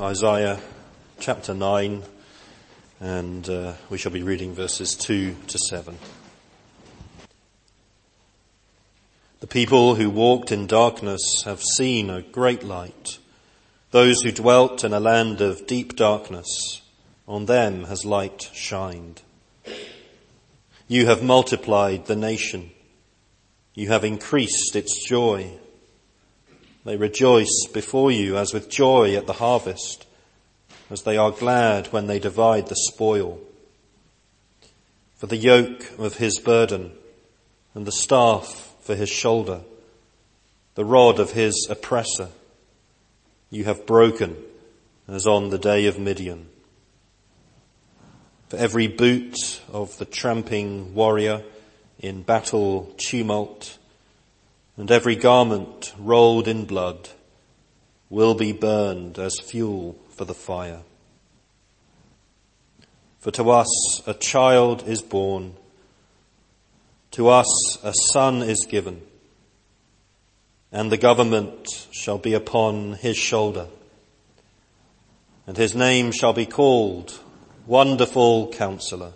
Isaiah chapter 9, and uh, we shall be reading verses 2 to 7. The people who walked in darkness have seen a great light. Those who dwelt in a land of deep darkness, on them has light shined. You have multiplied the nation. You have increased its joy. They rejoice before you as with joy at the harvest, as they are glad when they divide the spoil. For the yoke of his burden and the staff for his shoulder, the rod of his oppressor, you have broken as on the day of Midian. For every boot of the tramping warrior in battle tumult, and every garment rolled in blood will be burned as fuel for the fire. For to us a child is born, to us a son is given, and the government shall be upon his shoulder, and his name shall be called Wonderful Counselor,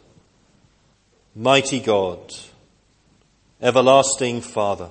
Mighty God, Everlasting Father,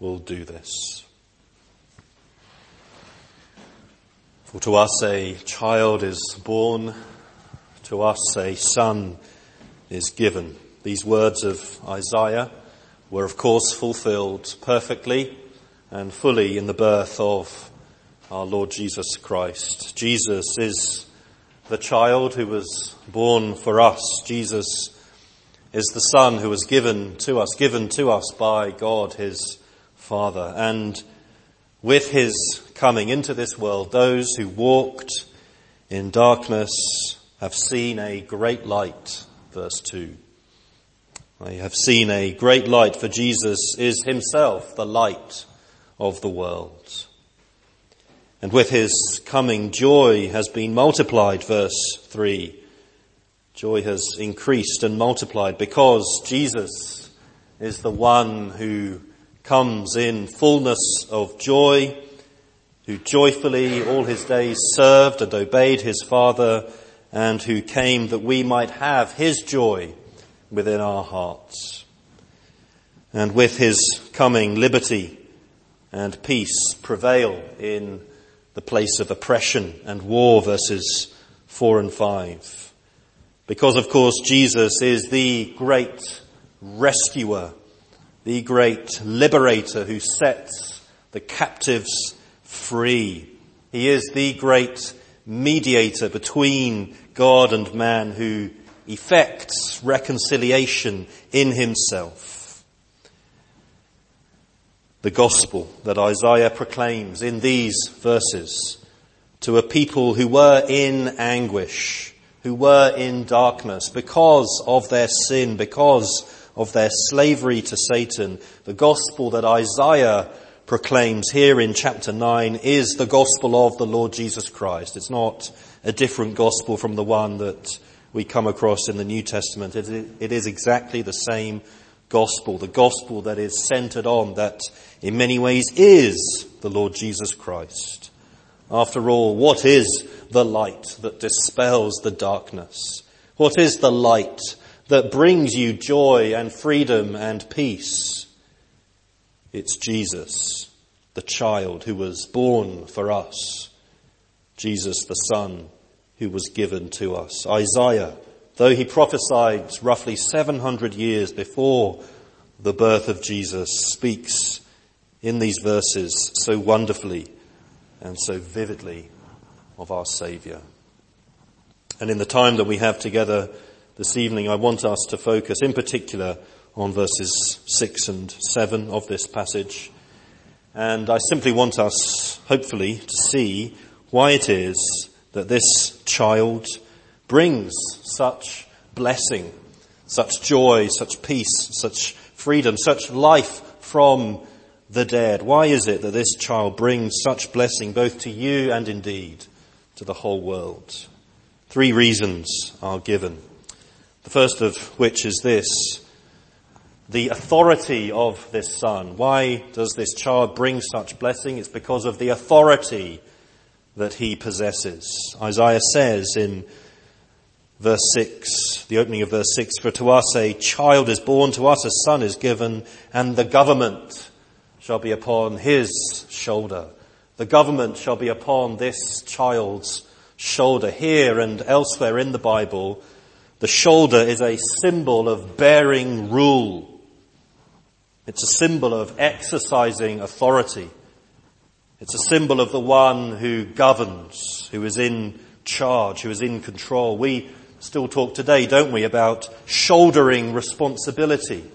will do this. For to us a child is born, to us a son is given. These words of Isaiah were of course fulfilled perfectly and fully in the birth of our Lord Jesus Christ. Jesus is the child who was born for us. Jesus is the son who was given to us, given to us by God, his Father. And with his coming into this world, those who walked in darkness have seen a great light. Verse 2. They have seen a great light, for Jesus is himself the light of the world. And with his coming, joy has been multiplied, verse 3. Joy has increased and multiplied because Jesus is the one who comes in fullness of joy, who joyfully all his days served and obeyed his Father, and who came that we might have his joy within our hearts. And with his coming, liberty and peace prevail in the place of oppression and war, verses 4 and 5. Because of course Jesus is the great rescuer the great liberator who sets the captives free. He is the great mediator between God and man who effects reconciliation in himself. The gospel that Isaiah proclaims in these verses to a people who were in anguish, who were in darkness because of their sin, because of their slavery to Satan, the gospel that Isaiah proclaims here in chapter 9 is the gospel of the Lord Jesus Christ. It's not a different gospel from the one that we come across in the New Testament. It is exactly the same gospel, the gospel that is centered on, that in many ways is the Lord Jesus Christ. After all, what is the light that dispels the darkness? What is the light that brings you joy and freedom and peace. It's Jesus, the child who was born for us. Jesus, the son who was given to us. Isaiah, though he prophesied roughly 700 years before the birth of Jesus, speaks in these verses so wonderfully and so vividly of our Saviour. And in the time that we have together this evening, I want us to focus in particular on verses 6 and 7 of this passage. And I simply want us, hopefully, to see why it is that this child brings such blessing, such joy, such peace, such freedom, such life from the dead. Why is it that this child brings such blessing both to you and indeed to the whole world? Three reasons are given. The first of which is this. The authority of this son. Why does this child bring such blessing? It's because of the authority that he possesses. Isaiah says in verse 6, the opening of verse 6, For to us a child is born, to us a son is given, and the government shall be upon his shoulder. The government shall be upon this child's shoulder. Here and elsewhere in the Bible, the shoulder is a symbol of bearing rule. It's a symbol of exercising authority. It's a symbol of the one who governs, who is in charge, who is in control. We still talk today, don't we, about shouldering responsibility.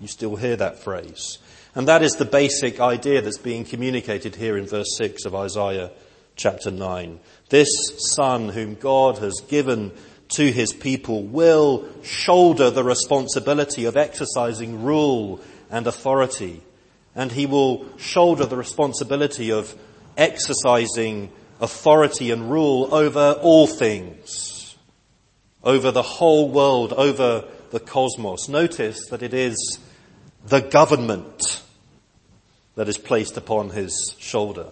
You still hear that phrase. And that is the basic idea that's being communicated here in verse 6 of Isaiah chapter 9. This son whom God has given to his people will shoulder the responsibility of exercising rule and authority. And he will shoulder the responsibility of exercising authority and rule over all things, over the whole world, over the cosmos. Notice that it is the government that is placed upon his shoulder.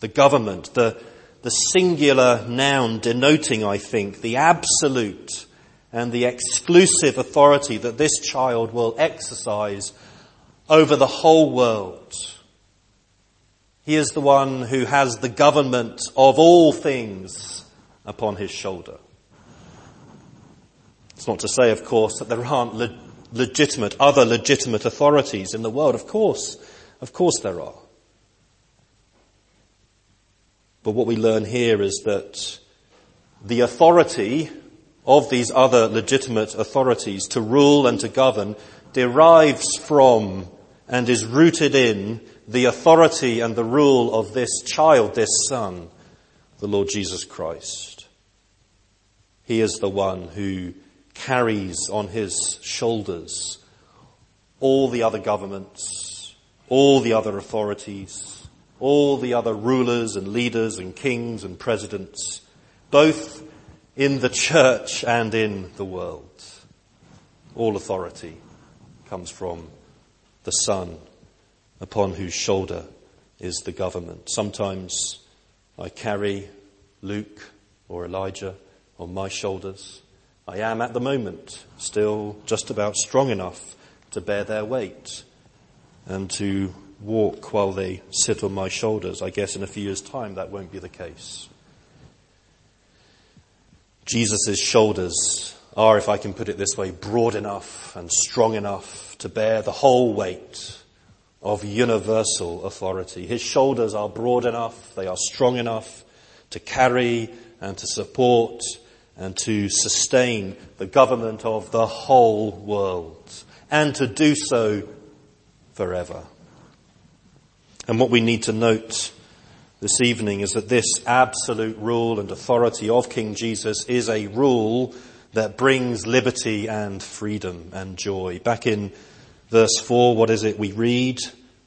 The government, the, the singular noun denoting, I think, the absolute and the exclusive authority that this child will exercise over the whole world. He is the one who has the government of all things upon his shoulder. It's not to say, of course, that there aren't le- legitimate, other legitimate authorities in the world. Of course, of course there are. But what we learn here is that the authority of these other legitimate authorities to rule and to govern derives from and is rooted in the authority and the rule of this child, this son, the Lord Jesus Christ. He is the one who carries on his shoulders all the other governments, all the other authorities, all the other rulers and leaders and kings and presidents, both in the church and in the world. All authority comes from the Son upon whose shoulder is the government. Sometimes I carry Luke or Elijah on my shoulders. I am at the moment still just about strong enough to bear their weight and to walk while they sit on my shoulders. I guess in a few years' time that won't be the case. Jesus' shoulders are, if I can put it this way, broad enough and strong enough to bear the whole weight of universal authority. His shoulders are broad enough, they are strong enough to carry and to support and to sustain the government of the whole world and to do so forever. And what we need to note this evening is that this absolute rule and authority of King Jesus is a rule that brings liberty and freedom and joy. Back in verse 4, what is it we read?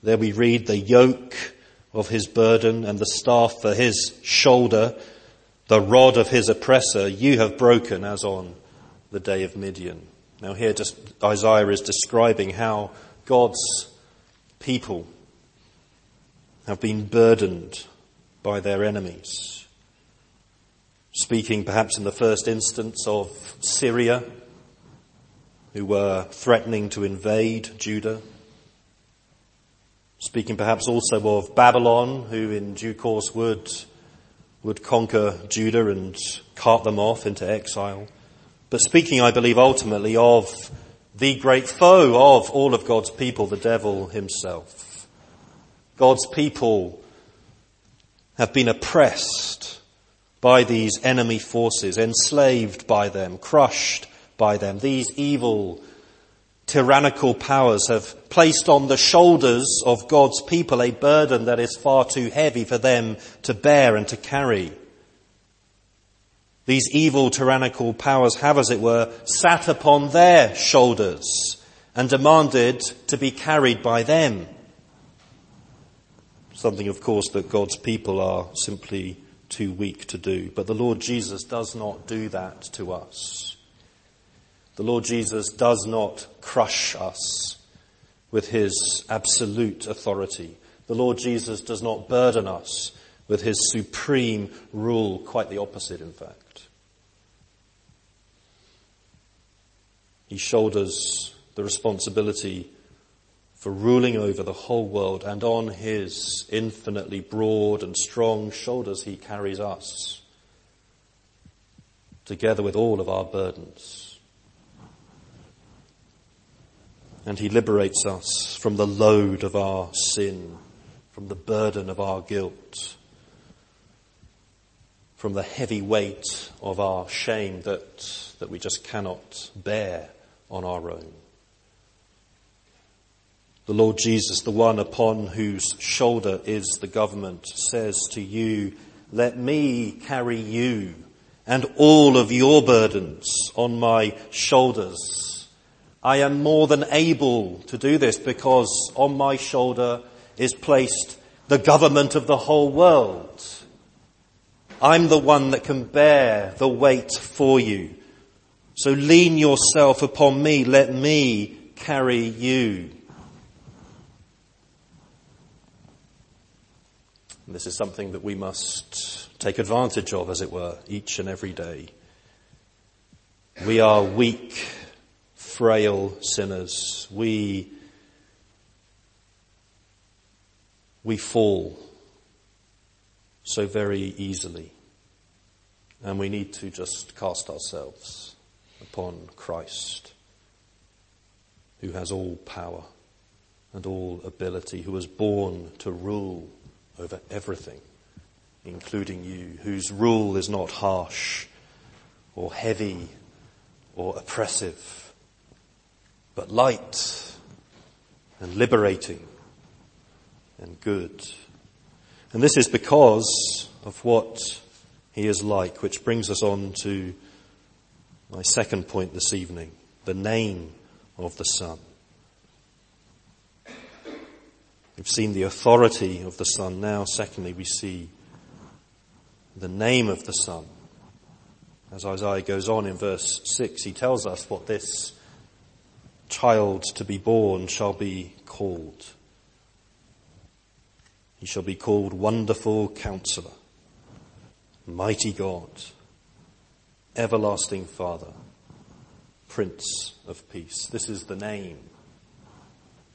There we read the yoke of his burden and the staff for his shoulder, the rod of his oppressor, you have broken as on the day of Midian. Now here just Isaiah is describing how God's people have been burdened by their enemies. Speaking perhaps in the first instance of Syria, who were threatening to invade Judah. Speaking perhaps also of Babylon, who in due course would, would conquer Judah and cart them off into exile. But speaking, I believe, ultimately of the great foe of all of God's people, the devil himself. God's people have been oppressed by these enemy forces, enslaved by them, crushed by them. These evil, tyrannical powers have placed on the shoulders of God's people a burden that is far too heavy for them to bear and to carry. These evil tyrannical powers have, as it were, sat upon their shoulders and demanded to be carried by them. Something, of course, that God's people are simply too weak to do. But the Lord Jesus does not do that to us. The Lord Jesus does not crush us with his absolute authority. The Lord Jesus does not burden us with his supreme rule, quite the opposite, in fact. He shoulders the responsibility for ruling over the whole world, and on his infinitely broad and strong shoulders he carries us, together with all of our burdens. and he liberates us from the load of our sin, from the burden of our guilt, from the heavy weight of our shame that, that we just cannot bear on our own. The Lord Jesus, the one upon whose shoulder is the government, says to you, let me carry you and all of your burdens on my shoulders I am more than able to do this because on my shoulder is placed the government of the whole world. I'm the one that can bear the weight for you. So lean yourself upon me. Let me carry you. This is something that we must take advantage of, as it were, each and every day. We are weak frail sinners. We, we fall so very easily. And we need to just cast ourselves upon Christ, who has all power and all ability, who was born to rule over everything, including you, whose rule is not harsh or heavy or oppressive but light and liberating and good. And this is because of what he is like, which brings us on to my second point this evening, the name of the Son. We've seen the authority of the Son. Now, secondly, we see the name of the Son. As Isaiah goes on in verse 6, he tells us what this child to be born shall be called. He shall be called Wonderful Counselor, Mighty God, Everlasting Father, Prince of Peace. This is the name,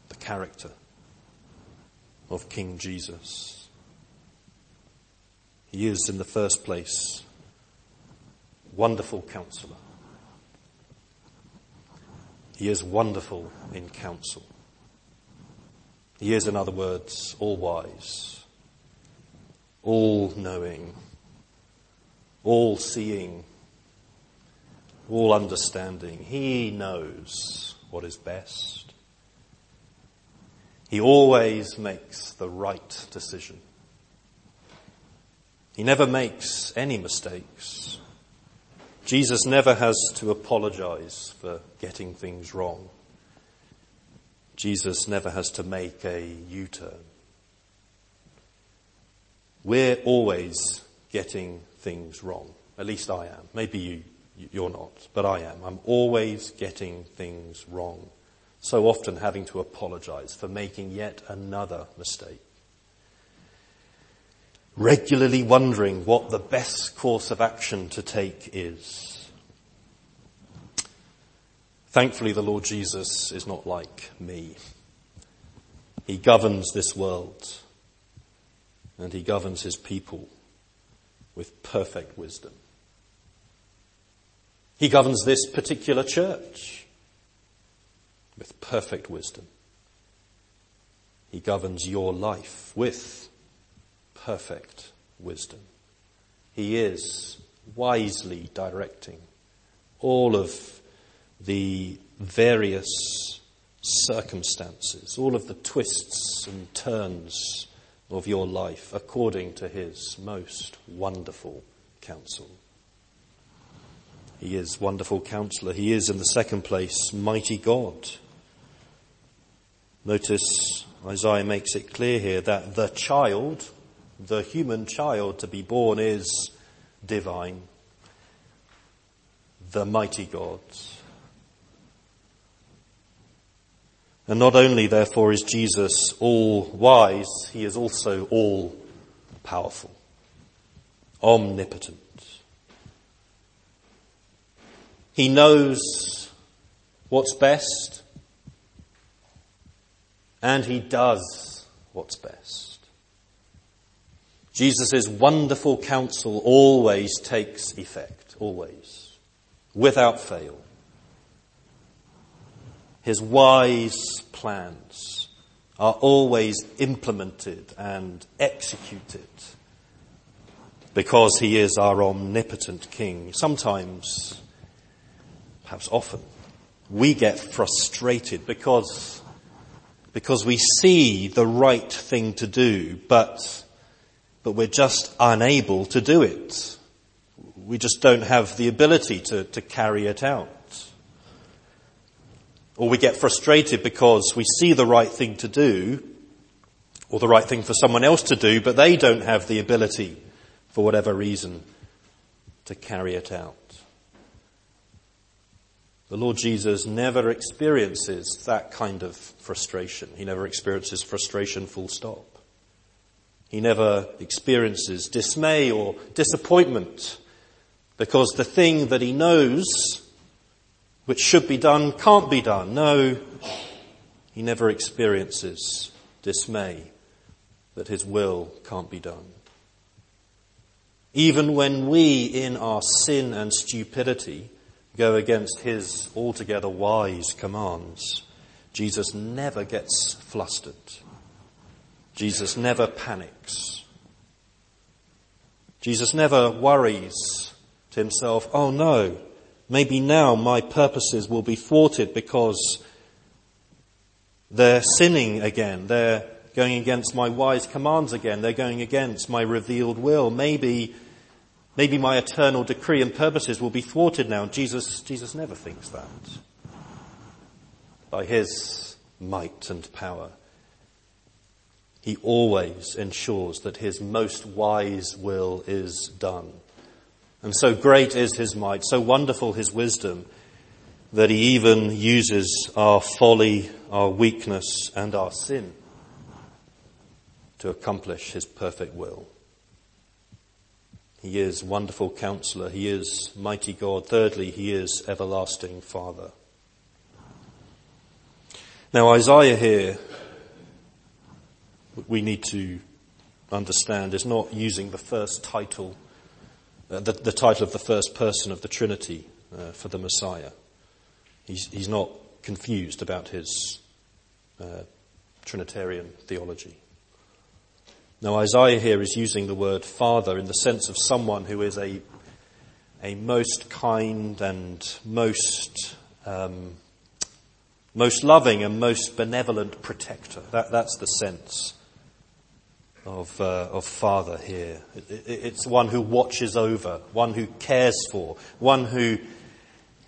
the character of King Jesus. He is, in the first place, Wonderful Counselor. He is wonderful in counsel. He is, in other words, all wise, all knowing, all seeing, all understanding. He knows what is best. He always makes the right decision. He never makes any mistakes. Jesus never has to apologize for getting things wrong. Jesus never has to make a U-turn. We're always getting things wrong. At least I am. Maybe you, you're not, but I am. I'm always getting things wrong. So often having to apologize for making yet another mistake regularly wondering what the best course of action to take is. Thankfully, the Lord Jesus is not like me. He governs this world and he governs his people with perfect wisdom. He governs this particular church with perfect wisdom. He governs your life with perfect wisdom. He is wisely directing all of the various circumstances, all of the twists and turns of your life according to his most wonderful counsel. He is wonderful counselor. He is in the second place mighty God. Notice Isaiah makes it clear here that the child, the human child to be born is divine. The mighty God. And not only, therefore, is Jesus all wise, he is also all powerful, omnipotent. He knows what's best, and he does what's best. Jesus' wonderful counsel always takes effect, always, without fail his wise plans are always implemented and executed because he is our omnipotent king. Sometimes, perhaps often, we get frustrated because, because we see the right thing to do, but, but we're just unable to do it. We just don't have the ability to, to carry it out. Or we get frustrated because we see the right thing to do, or the right thing for someone else to do, but they don't have the ability, for whatever reason, to carry it out. The Lord Jesus never experiences that kind of frustration. He never experiences frustration full stop. He never experiences dismay or disappointment because the thing that he knows which should be done can't be done. No, he never experiences dismay that his will can't be done. Even when we, in our sin and stupidity, go against his altogether wise commands, Jesus never gets flustered. Jesus never panics. Jesus never worries to himself, oh no, Maybe now my purposes will be thwarted because they're sinning again. They're going against my wise commands again. They're going against my revealed will. Maybe, maybe my eternal decree and purposes will be thwarted now. Jesus, Jesus never thinks that. By his might and power, he always ensures that his most wise will is done. And so great is his might, so wonderful his wisdom, that he even uses our folly, our weakness, and our sin to accomplish his perfect will. He is wonderful counselor. He is mighty God. Thirdly, he is everlasting father. Now Isaiah here, we need to understand, is not using the first title uh, the, the, title of the first person of the Trinity uh, for the Messiah. He's, he's, not confused about his uh, Trinitarian theology. Now, Isaiah here is using the word father in the sense of someone who is a, a most kind and most, um, most loving and most benevolent protector. That, that's the sense of, uh, of father here. It, it, it's one who watches over, one who cares for, one who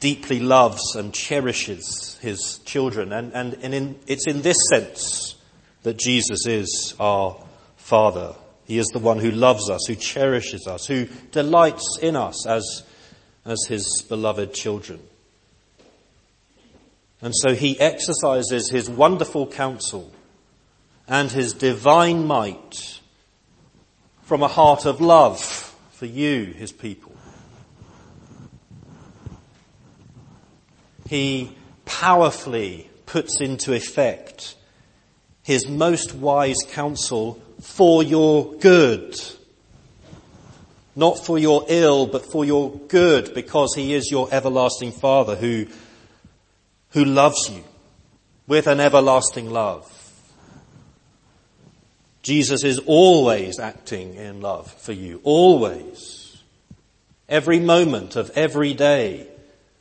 deeply loves and cherishes his children. And, and, and in, it's in this sense that Jesus is our father. He is the one who loves us, who cherishes us, who delights in us as, as his beloved children. And so he exercises his wonderful counsel and his divine might from a heart of love for you, his people. He powerfully puts into effect his most wise counsel for your good. Not for your ill, but for your good, because he is your everlasting father who, who loves you with an everlasting love. Jesus is always acting in love for you. Always. Every moment of every day.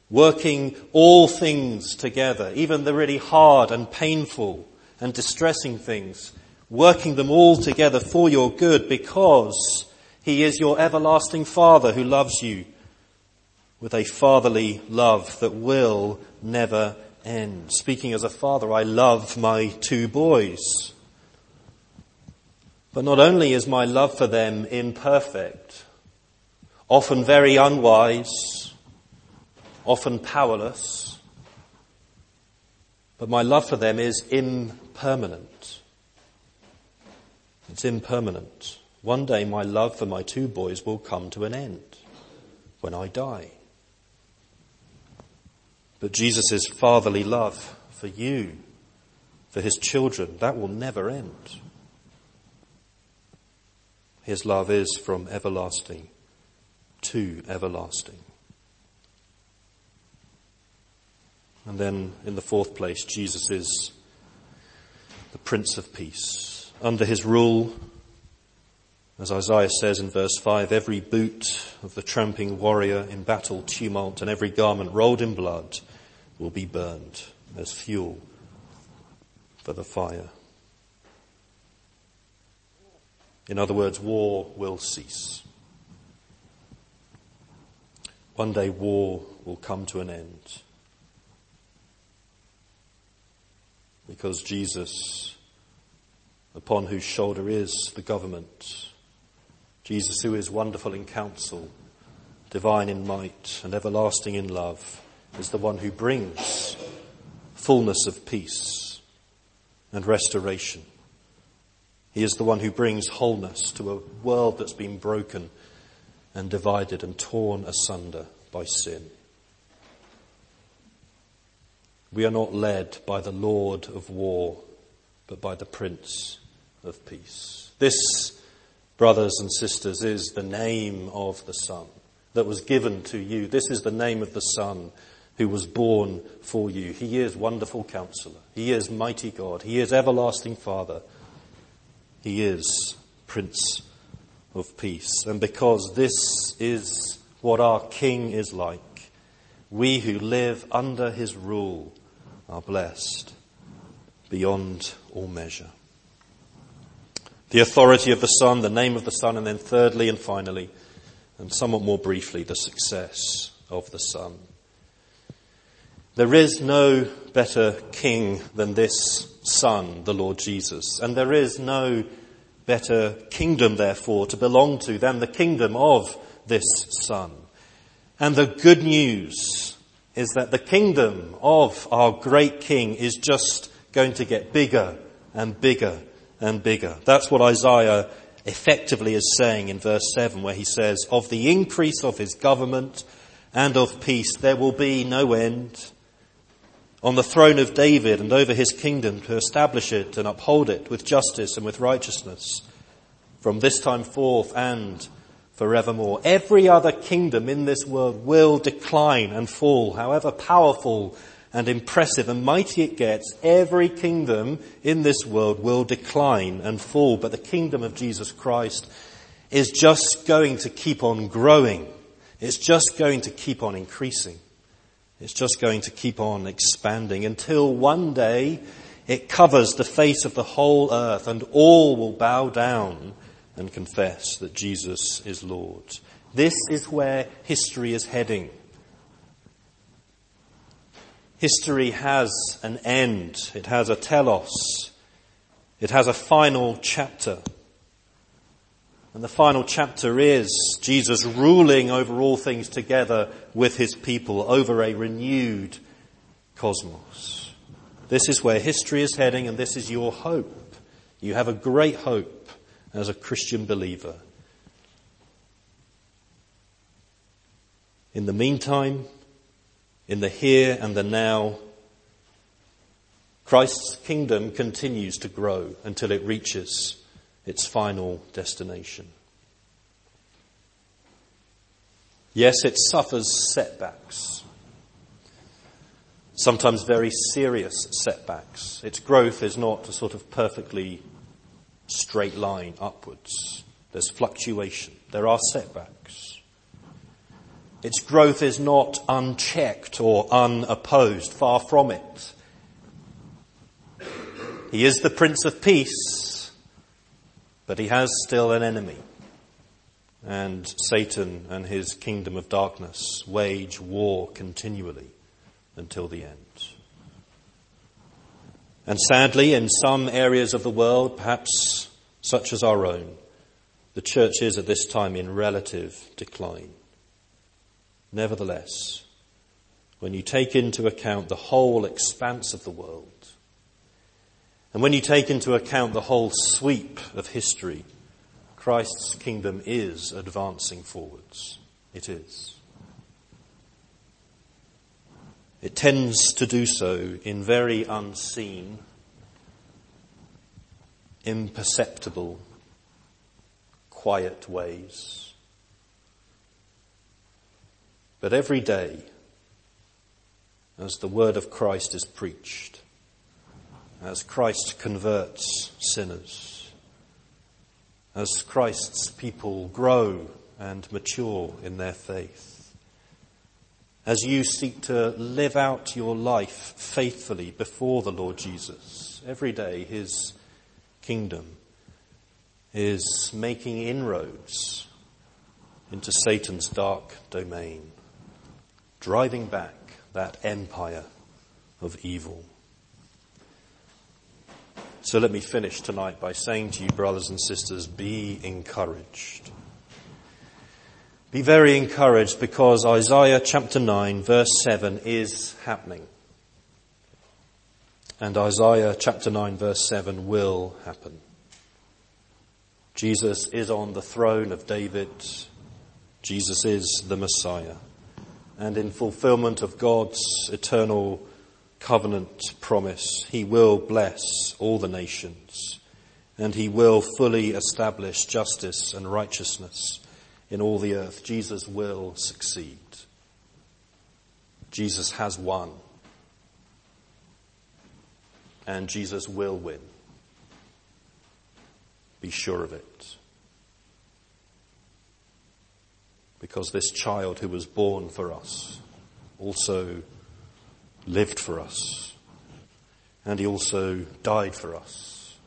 working all things together, even the really hard and painful and distressing things, working them all together for your good because he is your everlasting Father who loves you with a fatherly love that will never end. Speaking as a father, I love my two boys. But not only is my love for them imperfect, often very unwise, often powerless, but my love for them is impermanent. It's impermanent. One day my love for my two boys will come to an end when I die. But Jesus' fatherly love for you, for his children, that will never end. His love is from everlasting to everlasting. And then in the fourth place, Jesus is the Prince of Peace. Under his rule, as Isaiah says in verse 5, every boot of the tramping warrior in battle tumult and every garment rolled in blood will be burned as fuel for the fire. In other words, war will cease. One day war will come to an end. Because Jesus, upon whose shoulder is the government, Jesus who is wonderful in counsel, divine in might, and everlasting in love, is the one who brings fullness of peace and restoration he is the one who brings wholeness to a world that's been broken and divided and torn asunder by sin. We are not led by the Lord of war, but by the Prince of Peace. This, brothers and sisters, is the name of the Son that was given to you. This is the name of the Son who was born for you. He is wonderful counselor. He is mighty God. He is everlasting Father. He is Prince of Peace. And because this is what our King is like, we who live under his rule are blessed beyond all measure. The authority of the Son, the name of the Son, and then thirdly and finally, and somewhat more briefly, the success of the Son. There is no better king than this Son, the Lord Jesus. And there is no better kingdom, therefore, to belong to than the kingdom of this Son. And the good news is that the kingdom of our great King is just going to get bigger and bigger and bigger. That's what Isaiah effectively is saying in verse 7 where he says, of the increase of his government and of peace there will be no end on the throne of David and over his kingdom to establish it and uphold it with justice and with righteousness from this time forth and forevermore. Every other kingdom in this world will decline and fall, however powerful and impressive and mighty it gets. Every kingdom in this world will decline and fall, but the kingdom of Jesus Christ is just going to keep on growing. It's just going to keep on increasing. It's just going to keep on expanding until one day it covers the face of the whole earth and all will bow down and confess that Jesus is Lord. This is where history is heading. History has an end. It has a telos. It has a final chapter. And the final chapter is Jesus ruling over all things together with his people over a renewed cosmos. This is where history is heading and this is your hope. You have a great hope as a Christian believer. In the meantime, in the here and the now, Christ's kingdom continues to grow until it reaches its final destination. Yes, it suffers setbacks, sometimes very serious setbacks. Its growth is not a sort of perfectly straight line upwards. There's fluctuation. There are setbacks. Its growth is not unchecked or unopposed, far from it. He is the Prince of Peace, but he has still an enemy. And Satan and his kingdom of darkness wage war continually until the end. And sadly, in some areas of the world, perhaps such as our own, the church is at this time in relative decline. Nevertheless, when you take into account the whole expanse of the world, and when you take into account the whole sweep of history, Christ's kingdom is advancing forwards. It is. It tends to do so in very unseen, imperceptible, quiet ways. But every day, as the word of Christ is preached, as Christ converts sinners, as Christ's people grow and mature in their faith, as you seek to live out your life faithfully before the Lord Jesus. Every day, His kingdom is making inroads into Satan's dark domain, driving back that empire of evil. So let me finish tonight by saying to you, brothers and sisters, be encouraged. Be very encouraged because Isaiah chapter 9 verse 7 is happening. And Isaiah chapter 9 verse 7 will happen. Jesus is on the throne of David. Jesus is the Messiah. And in fulfillment of God's eternal covenant promise, he will bless all the nations and he will fully establish justice and righteousness in all the earth. Jesus will succeed. Jesus has won. And Jesus will win. Be sure of it. Because this child who was born for us also lived for us. And he also died for us.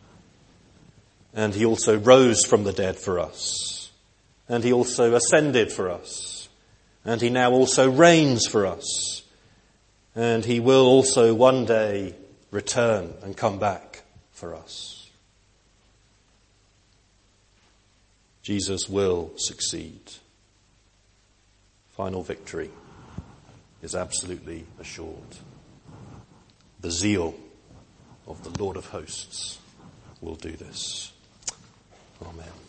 And he also rose from the dead for us and he also ascended for us. And he now also reigns for us. And he will also one day return and come back for us. Jesus will succeed. Final victory is absolutely assured. The zeal of the Lord of hosts will do this. Amen.